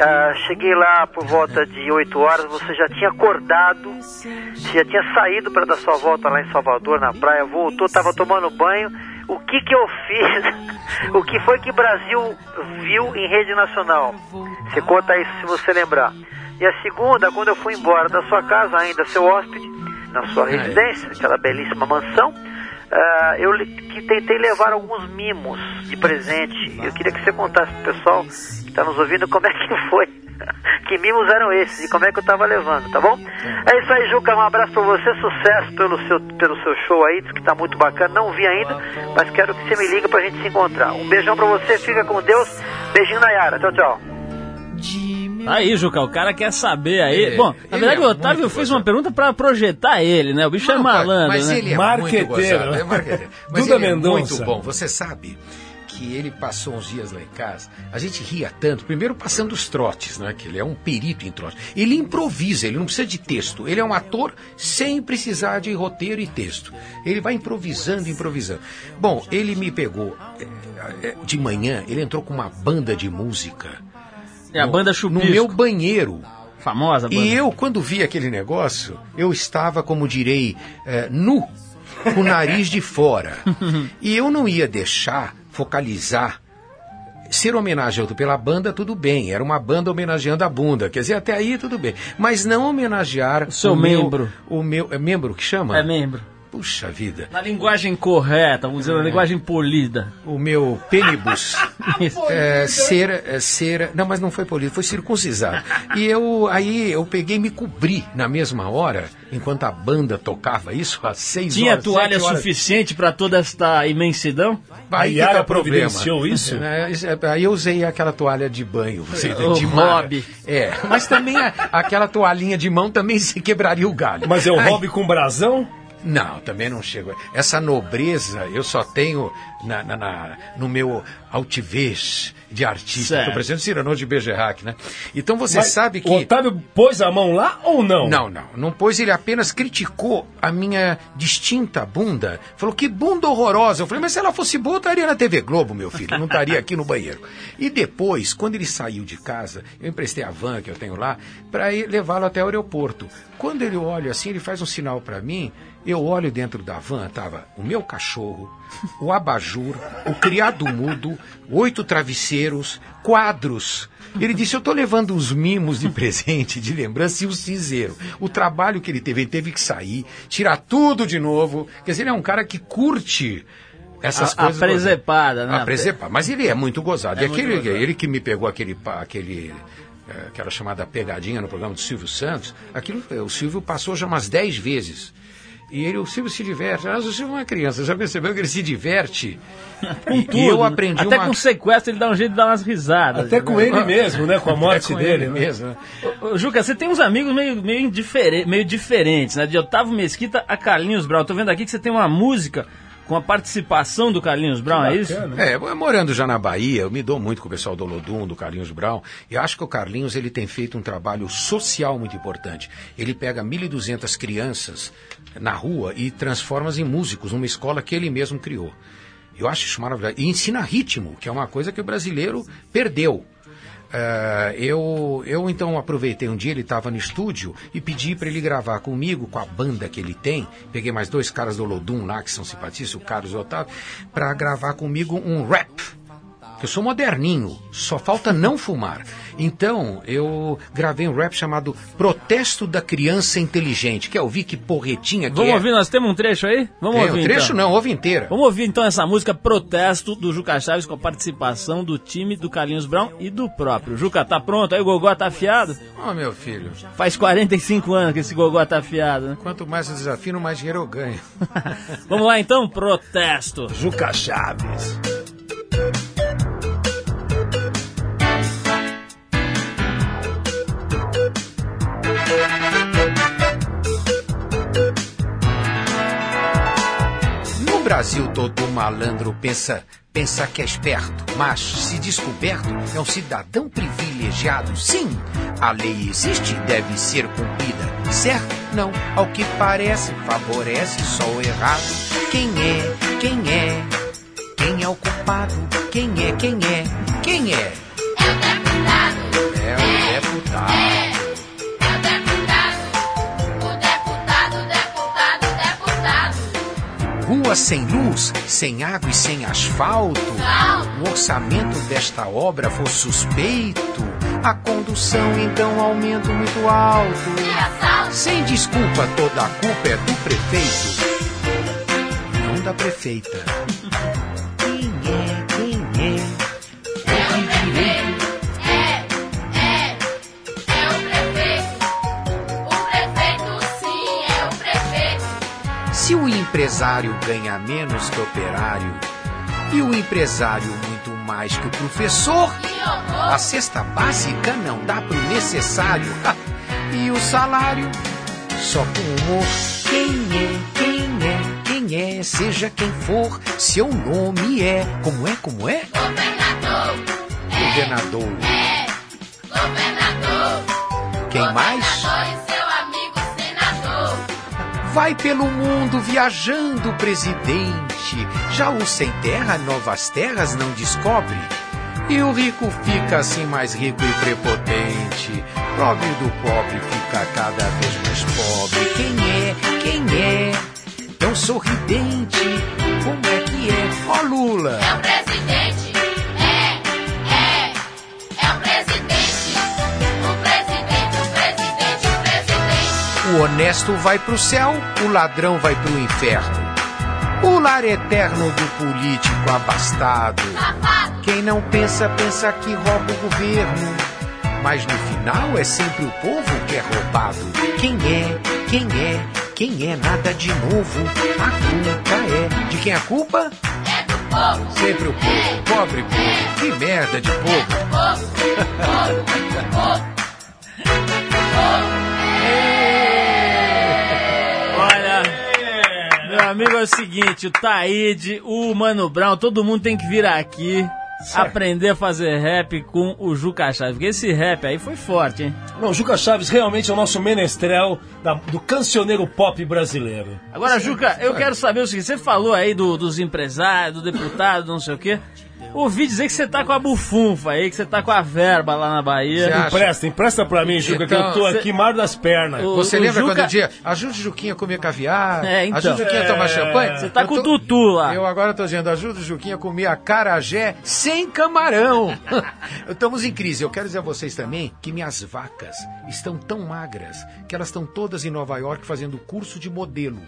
Ah, cheguei lá por volta de 8 horas, você já tinha acordado, você já tinha saído para dar sua volta lá em Salvador, na praia, voltou, estava tomando banho. O que que eu fiz? o que foi que o Brasil viu em rede nacional? Você conta isso se você lembrar. E a segunda, quando eu fui embora da sua casa, ainda seu hóspede, na sua residência, aquela belíssima mansão, ah, eu que tentei levar alguns mimos de presente. Eu queria que você contasse pro pessoal que está nos ouvindo como é que foi. Que mimos eram esses e como é que eu tava levando, tá bom? É isso aí, Juca. Um abraço pra você, sucesso pelo seu, pelo seu show aí, que tá muito bacana. Não vi ainda, mas quero que você me liga pra gente se encontrar. Um beijão pra você, fica com Deus. Beijinho na Yara. Tchau, tchau. Aí, Juca, o cara quer saber aí. Ele- Bom, na verdade é o Otávio fez uma pergunta pra projetar ele, né? O bicho é Não, malandro, mas né? ele é Marqueteiro. muito gozado, é marqueteiro. Mas Duda ele é Mendonça. muito bom. Você sabe que ele passou uns dias lá em casa, a gente ria tanto, primeiro passando os trotes, né? Que ele é um perito em trotes. Ele improvisa, ele não precisa de texto. Ele é um ator sem precisar de roteiro e texto. Ele vai improvisando, improvisando. Bom, ele me pegou é, é, de manhã, ele entrou com uma banda de música. É a no- banda No Chupisco. meu banheiro. Famosa banda. E eu, quando vi aquele negócio, eu estava, como direi, eh, nu, com o nariz de fora. E eu não ia deixar focalizar. Ser homenageado pela banda, tudo bem. Era uma banda homenageando a bunda. Quer dizer, até aí tudo bem. Mas não homenagear O seu meu- membro. o meu. É membro que chama? É membro. Puxa vida. Na linguagem correta, vamos dizer, na linguagem polida. O meu pênibus. É, ser, é, ser. Não, mas não foi polido, foi circuncisado. E eu aí eu peguei e me cobri na mesma hora, enquanto a banda tocava isso, às seis Tinha horas. toalha sete horas. suficiente pra toda esta imensidão? A Aí que tá providenciou isso? É, isso é, Aí eu usei aquela toalha de banho, você, O de mar. hobby. É, mas também a- aquela toalhinha de mão também se quebraria o galho. Mas é o hobby com brasão? Não, também não chego. Essa nobreza eu só tenho na, na- na- no meu altivez de artista. Estou parecendo Cyrano de Bergerac, né? Então você Mas sabe que... O Otávio pôs a mão lá ou não? Não, não. Não pôs, ele apenas criticou a minha distinta bunda. Falou que bunda horrorosa. Eu falei, mas se ela fosse boa, eu estaria na TV Globo, meu filho. Não estaria aqui no banheiro. E depois, quando ele saiu de casa, eu emprestei a van que eu tenho lá para levá-lo até o aeroporto. Quando ele olha assim, ele faz um sinal para mim Eu olho dentro da van, tava o meu cachorro, o abajur, o criado mudo, oito travesseiros, quadros. Ele disse: Eu estou levando os mimos de presente, de lembrança e o cinzeiro. O trabalho que ele teve, ele teve que sair, tirar tudo de novo. Quer dizer, ele é um cara que curte essas A- a coisas. presepada, né? A presepada. Mas ele é muito gozado. É e aquele, gozado. ele que me pegou aquele, aquele eh, aquela chamada pegadinha no programa do Silvio Santos, aquilo, eh, o Silvio passou já umas 10 vezes. E ele, o Silvio se diverte. Mas o Silvio é uma criança, já percebeu que ele se diverte? Com e, tudo. e eu né? aprendi Até uma... com sequestro ele dá um jeito de dar umas risadas. Até com ele mesmo, né? Com a morte dele. ele né? mesmo, né? Ô, ô, Juca, você tem uns amigos meio, meio, indiferen- meio diferentes, né? De Otávio Mesquita a Carlinhos Brown. Tô vendo aqui que você tem uma música com a participação do Carlinhos Brown, é isso? É, morando já na Bahia, eu me dou muito com o pessoal do Olodum, do Carlinhos Brown, e acho que o Carlinhos ele tem feito um trabalho social muito importante. Ele pega 1.200 crianças na rua e transforma-as em músicos, numa escola que ele mesmo criou. Eu acho isso maravilhoso. E ensina ritmo, que é uma coisa que o brasileiro perdeu. Eh, eu, eu então aproveitei um dia, ele estava no estúdio e pedi para ele gravar comigo, com a banda que ele tem. Peguei mais dois caras do Olodum lá, que são simpatistas, o Carlos e o Otávio, para gravar comigo um rap. Que eu sou moderninho, só falta não fumar. Então, eu gravei um rap chamado Protesto da Criança Inteligente. Quer ouvir que porretinha que Vamos é? ouvir, nós temos um trecho aí? Vamos Tem, ouvir um trecho então. não, ouve inteira. Vamos ouvir então essa música Protesto do Juca Chaves com a participação do time do Carlinhos Brown e do próprio. Juca, tá pronto? Aí o Gogó tá afiado? Ó, meu filho, Faz 45 anos que esse Gogó tá afiado, né? quanto mais eu desafio, mais dinheiro eu ganho. Vamos lá então, Protesto. Juca Chaves. Brasil, todo malandro pensa, pensa que é esperto, mas, se descoberto, é um cidadão privilegiado. Sim, a lei existe e deve ser cumprida. Certo? Não. Ao que parece, favorece só o errado. Quem é? Quem é? Quem é o culpado? Quem é? Quem é? Quem é? É o deputado. É o deputado. Rua sem luz, sem água e sem asfalto. O orçamento desta obra for suspeito. A condução então aumento muito alto. Sem desculpa, toda a culpa é do prefeito. Não da prefeita. Quem é? Quem é? Empresário ganha menos que o operário e o empresário muito mais que o professor, a cesta básica não dá pro necessário. e o salário só com humor. Quem é? Quem é? Quem é? Seja quem for, seu nome é. Como é? Como é? Governador. Quem mais? Vai pelo mundo viajando, presidente. Já o sem terra, novas terras não descobre. E o rico fica assim mais rico e prepotente. Pobre do pobre fica cada vez mais pobre. Quem é? Quem é? Tão sorridente. Como é que é? Ó Lula. É o presidente. O honesto vai pro céu, o ladrão vai pro inferno. O lar eterno do político abastado. Quem não pensa, pensa que rouba o governo. Mas no final é sempre o povo que é roubado. Quem é? Quem é? Quem é? Nada de novo. A culpa é. De quem é a culpa? É do povo. Sempre o povo. Pobre povo. Que merda de povo. Amigo, é o seguinte, o Taíde, o Mano Brown, todo mundo tem que vir aqui aprender a fazer rap com o Juca Chaves. Porque esse rap aí foi forte, hein? Não, Juca Chaves realmente é o nosso menestrel da- do cancioneiro pop brasileiro. Agora, Juca, eu quero saber o seguinte, você falou aí do- dos empresários, do deputado, não sei o quê. Ouvi dizer que você tá com a bufunfa aí, que você tá com a verba lá na Bahia. Empresta, empresta pra mim, Juca, que eu Então, tô cê- aqui mar das pernas. O- Você o lembra Juca- quando eu dizia, ajude o Juquinha a comer caviar, É, então. ajude o Juquinha a tomar champanhe? Você tá Eu com tô- o tutu lá. Eu agora tô dizendo, ajuda o Juquinha a comer acarajé sem camarão. Estamos em crise. Eu quero dizer a vocês também que minhas vacas estão tão magras que elas estão todas em Nova York fazendo curso de modelo.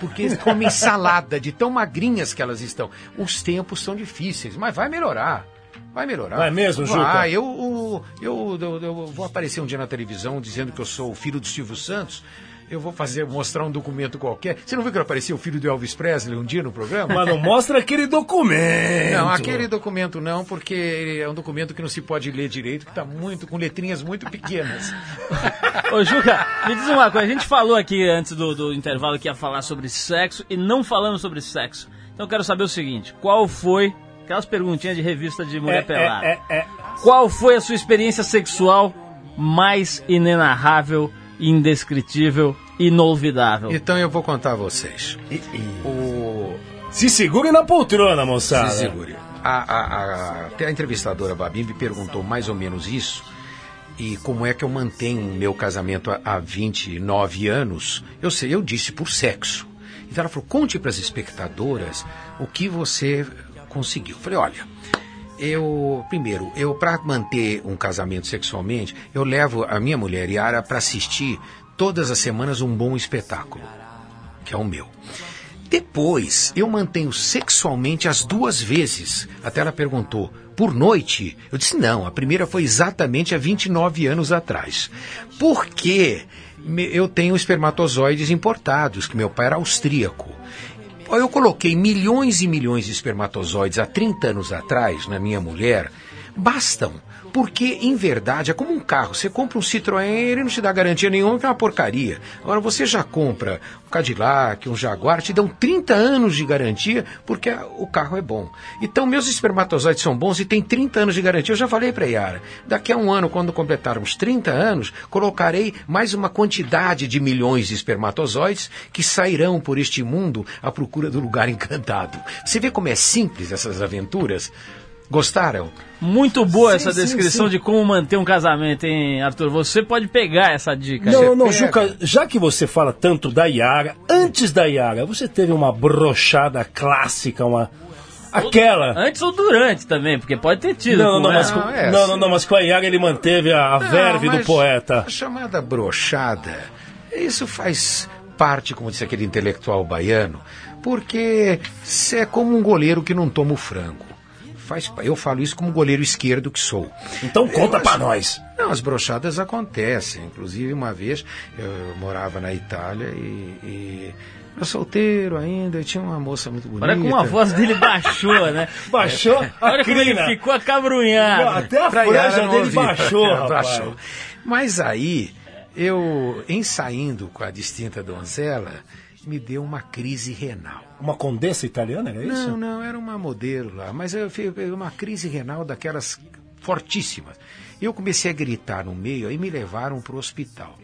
Porque eles comem salada de tão magrinhas que elas estão. Os tempos são difíceis, mas vai melhorar. Vai melhorar. Vai mesmo, Juca? Vai. Eu, eu, eu, eu vou aparecer um dia na televisão dizendo que eu sou o filho do Silvio Santos. Eu vou fazer, mostrar um documento qualquer. Você não viu que aparecia o filho do Elvis Presley um dia no programa? Mas não mostra aquele documento. Não, aquele documento não, porque é um documento que não se pode ler direito, que está muito, com letrinhas muito pequenas. Ô, Juca, me diz uma coisa. A gente falou aqui antes do, do intervalo que ia falar sobre sexo e não falamos sobre sexo. Então eu quero saber o seguinte: qual foi. Aquelas perguntinhas de revista de mulher É, pelada. é, é, é. Qual foi a sua experiência sexual mais inenarrável, indescritível, inolvidável? Então eu vou contar a vocês. O, Se segure na poltrona, moçada. Se segure. A, a, a, até a entrevistadora Babi me perguntou mais ou menos isso. E como é que eu mantenho o meu casamento há, há 29 anos? Eu sei, eu disse por sexo. Então ela falou: conte para as espectadoras o que você conseguiu. Falei: olha, eu primeiro, eu para manter um casamento sexualmente, eu levo a minha mulher Yara para assistir todas as semanas um bom espetáculo, que é o meu. Depois, eu mantenho sexualmente as duas vezes. Até ela perguntou, por noite? Eu disse, não, a primeira foi exatamente há 29 anos atrás. Porque me- eu tenho espermatozoides importados, que meu pai era austríaco. Eu coloquei milhões e milhões de espermatozoides há 30 anos atrás na minha mulher, bastam. Porque, em verdade, é como um carro. Você compra um Citroën, ele não te dá garantia nenhuma, que é uma porcaria. Agora, você já compra um Cadillac, um Jaguar, te dão 30 anos de garantia, porque o carro é bom. Então, meus espermatozoides são bons e tem 30 anos de garantia. Eu já falei para Yara, daqui a um ano, quando completarmos 30 anos, colocarei mais uma quantidade de milhões de espermatozoides que sairão por este mundo à procura do lugar encantado. Você vê como é simples essas aventuras? Gostaram? Muito boa Sim, essa sim, descrição sim. de como manter um casamento, hein, Arthur? Você pode pegar essa dica. Não, não, pega. Juca, já que você fala tanto da Yara, antes da Yara, você teve uma brochada clássica, uma. Aquela. Antes ou durante também, porque pode ter tido. Não, não, mas com, Não, é, não, não, sim. não, mas com a Yara ele manteve a, a verve Não, do mas poeta. A chamada brochada, isso faz parte, como disse aquele intelectual baiano, porque você é como um goleiro que não toma o frango. Faz, eu falo isso como goleiro esquerdo que sou. Então conta pra nós. Não, as brochadas acontecem. Inclusive, uma vez eu morava na Itália e, e era solteiro ainda, e tinha uma moça muito bonita. Olha como a voz dele baixou, né? Baixou a Olha como ele ficou acabrunhado. Não, Até a franja não dele ouvir. baixou, rapaz. Baixou. Mas aí, eu, em saindo com a distinta donzela, me deu uma crise renal. Uma condessa italiana, era isso? Não, não, era uma modelo lá, mas eu fiz uma crise renal daquelas fortíssimas. Eu comecei a gritar no meio, aí me levaram para o hospital.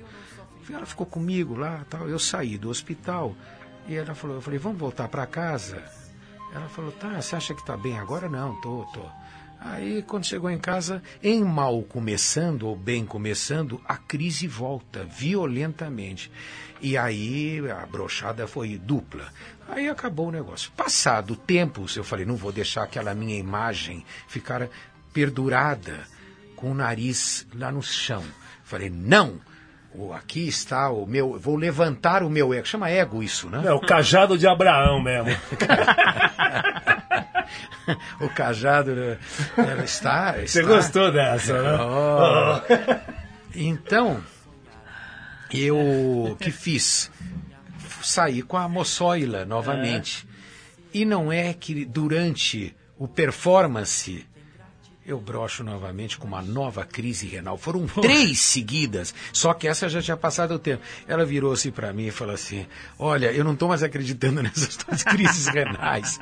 Ela ficou comigo lá, tal. Eu saí do hospital e ela falou, eu falei, vamos voltar para casa. Ela falou, tá, você acha que tá bem agora? Não, tô, tô. Aí, quando chegou em casa, em mal começando, ou bem começando, a crise volta violentamente. E aí a brochada foi dupla. Aí acabou o negócio. Passado tempos, eu falei, não vou deixar aquela minha imagem ficar perdurada com o nariz lá no chão. Falei, não! O- Aqui está o meu. Vou levantar o meu ego. Chama ego isso, né? É o cajado de Abraão mesmo. o cajado né, ela está, Você está. gostou dessa, né? Oh. Então, eu que fiz? Saí com a moçoila novamente. E não é que durante o performance eu brocho novamente com uma nova crise renal. Foram três seguidas, só que essa já tinha passado o tempo. Ela virou-se para mim e falou assim: Olha, eu não estou mais acreditando nessas tuas crises renais.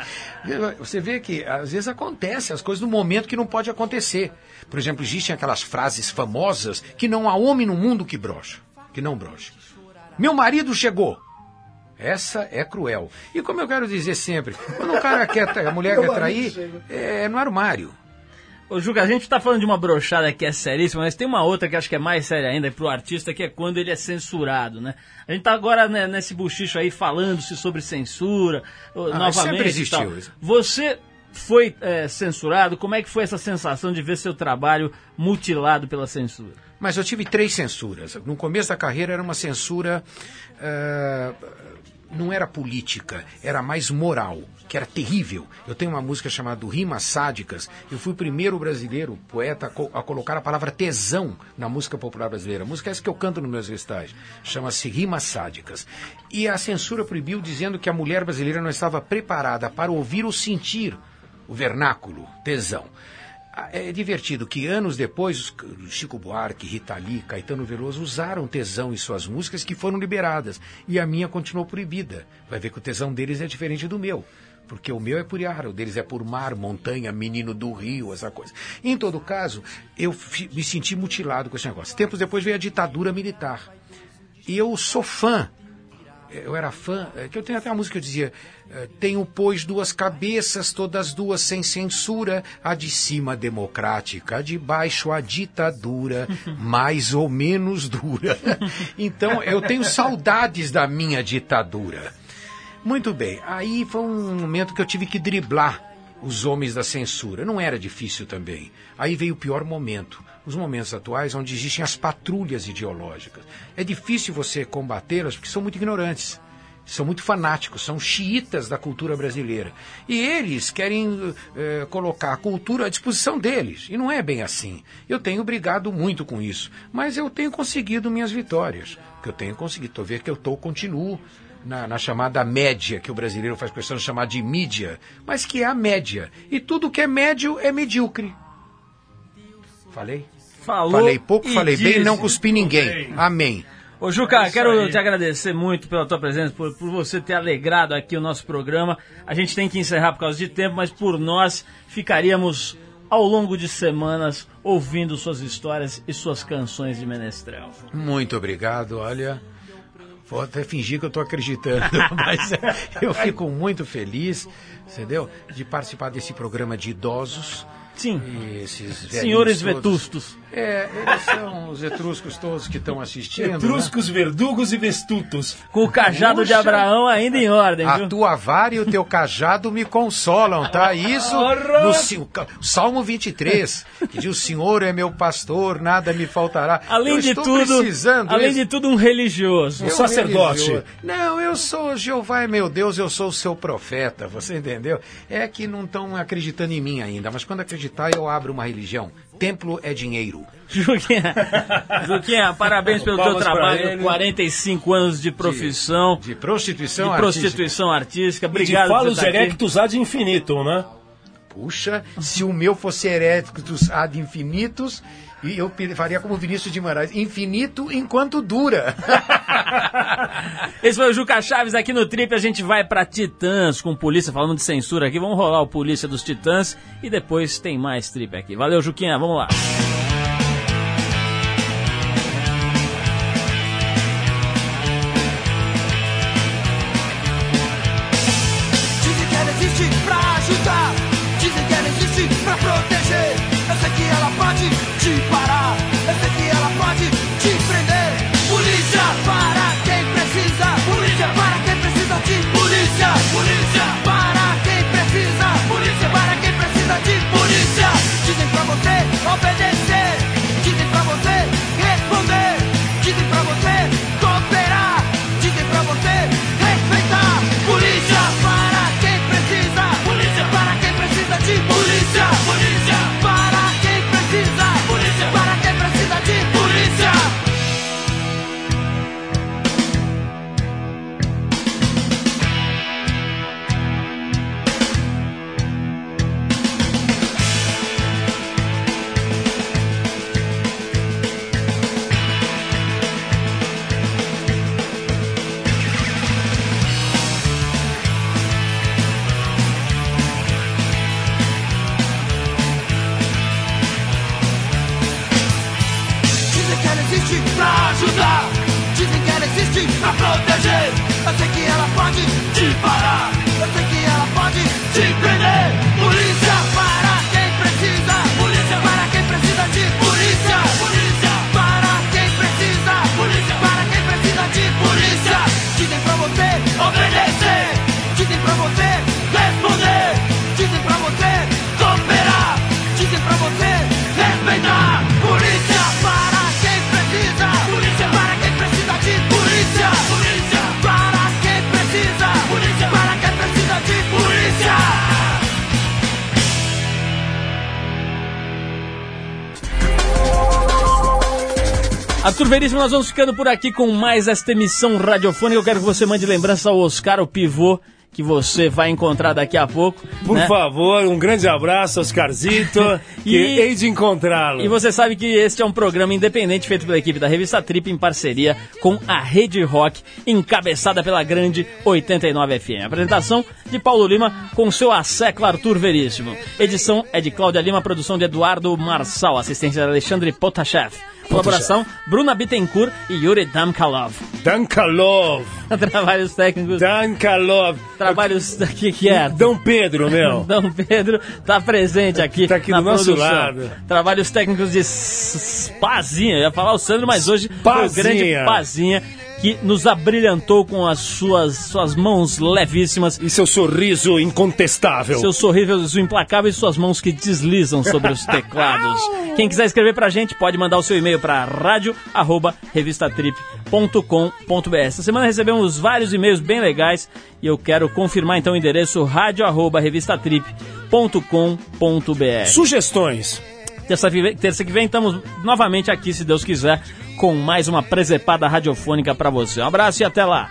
Você vê que às vezes acontece as coisas no momento que não pode acontecer. Por exemplo, existem aquelas frases famosas que não há homem no mundo que brocha, que não brocha. Meu marido chegou. Essa é cruel. E como eu quero dizer sempre, quando o cara quer, a mulher quer trair, é no armário. Ô, Juca, a gente tá falando de uma brochada que é seríssima, mas tem uma outra que acho que é mais séria ainda pro artista, que é quando ele é censurado, né? A gente tá agora né, nesse buchicho aí falando-se sobre censura, Ah, novamente sempre existiu isso. Você foi é, censurado? Como é que foi essa sensação de ver seu trabalho mutilado pela censura? Mas eu tive três censuras. No começo da carreira era uma censura. ah, não era política, era mais moral, que era terrível. Eu tenho uma música chamada Rimas Sádicas. Eu fui o primeiro brasileiro poeta a, co- a colocar a palavra tesão na música popular brasileira. A música é essa que eu canto nos meus recitais. Chama-se Rimas Sádicas. E a censura proibiu dizendo que a mulher brasileira não estava preparada para ouvir ou sentir o vernáculo, tesão. Ah, É divertido que anos depois, Chico Buarque, Rita Lee, Caetano Veloso usaram tesão em suas músicas que foram liberadas. E a minha continuou proibida. Vai ver que o tesão deles é diferente do meu. Porque o meu é por ar, o deles é por mar, montanha, menino do rio, essa coisa. Em todo caso, eu me senti mutilado com esse negócio. Tempos depois veio a ditadura militar. E eu sou fã eu era fã, é, que eu tenho até uma música que eu dizia, é, tenho, pois, duas cabeças, todas duas sem censura, a de cima democrática, a de baixo a ditadura, mais ou menos dura. Então, eu tenho saudades da minha ditadura. Muito bem, aí foi um momento que eu tive que driblar os homens da censura. Não era difícil também. Aí veio o pior momento, os momentos atuais onde existem as patrulhas ideológicas. É difícil você combatê-las porque são muito ignorantes. São muito fanáticos, são xiitas da cultura brasileira. E eles querem eh, colocar a cultura à disposição deles. E não é bem assim. Eu tenho brigado muito com isso. Mas eu tenho conseguido minhas vitórias. Que eu tenho conseguido. Estou vendo que eu estou, continuo na, na chamada média, que o brasileiro faz questão de chamar de mídia, mas que é a média. E tudo que é médio é medíocre. Falei? Falou falei pouco, falei bem, disse. não cuspi ninguém. Amém. Ô Juca, É quero aí. te agradecer muito pela tua presença, por, por você ter alegrado aqui o nosso programa. A gente tem que encerrar por causa de tempo, mas por nós ficaríamos ao longo de semanas ouvindo suas histórias e suas canções de menestrel. Muito obrigado, olha. Vou até fingir que eu estou acreditando, mas eu fico muito feliz, entendeu? De participar desse programa de idosos. Sim. Esses Senhores vetustos. É, eles são os etruscos todos que estão assistindo. né? Etruscos, verdugos e vestutos. Com o cajado de Puxa. Abraão ainda em ordem, A viu? tua vara e o teu cajado me consolam, tá? Isso no Salmo 23, que diz: O Senhor é meu pastor, nada me faltará. Além eu de estou tudo, precisando além de tudo um religioso. Um Eu sacerdote. religioso. Não, eu sou Jeová é meu Deus, eu sou o seu profeta, você entendeu? É que não estão acreditando em mim ainda, mas quando acreditar eu abro uma religião. Templo é dinheiro. Juquinha, Juquinha, parabéns pelo teu Palmas pra trabalho, ele. 45 anos de profissão, de, De prostituição artística. prostituição artística. E de Obrigado falos você estar aqui. erectus ad infinitum, né? Puxa, se o meu fosse heréticos ad infinitos, e eu faria como Vinícius de Moraes, infinito enquanto dura. Esse foi o Juca Chaves aqui no Trip. A gente vai pra Titãs com polícia, falando de censura aqui. Vamos rolar o Polícia dos Titãs e depois tem mais Trip aqui. Valeu, Juquinha, vamos lá. Arthur Veríssimo, nós vamos ficando por aqui com mais esta emissão radiofônica. Eu quero que você mande lembrança ao Oscar, o pivô, que você vai encontrar daqui a pouco. Por né? favor, um grande abraço, Oscarzito. E- hei de encontrá-lo. E você sabe que este é um programa independente feito pela equipe da revista Trip em parceria com a Rede Rock, encabeçada pela grande 89 FM. Apresentação de Paulo Lima com seu assecla Arthur Veríssimo. Edição é de Cláudia Lima, produção de Eduardo Marçal, assistência de Alexandre Potashev. Colaboração Bruna Bittencourt e Yuri Damkalov. Dankalov. Trabalhos técnicos. Dankalov. Trabalhos. O que, que é? Dom Pedro, meu. Dom Pedro tá presente aqui, Tá aqui na do nosso produção. lado. Trabalhos técnicos de Pazinha, eu ia falar o Sandro, mas hoje foi o grande Pazinha que nos abrilhantou com as suas, suas mãos levíssimas, E seu sorriso incontestável. seu sorriso implacável e suas mãos que deslizam sobre os teclados. Quem quiser escrever pra gente, pode mandar o seu e-mail para radio@revistatrip.com.br. Essa semana recebemos vários e-mails bem legais e eu quero confirmar então o endereço radio@revistatrip.com.br. Sugestões. Terça, que vem- terça que vem estamos novamente aqui, se Deus quiser, com mais uma presepada radiofônica pra você. Um abraço e até lá.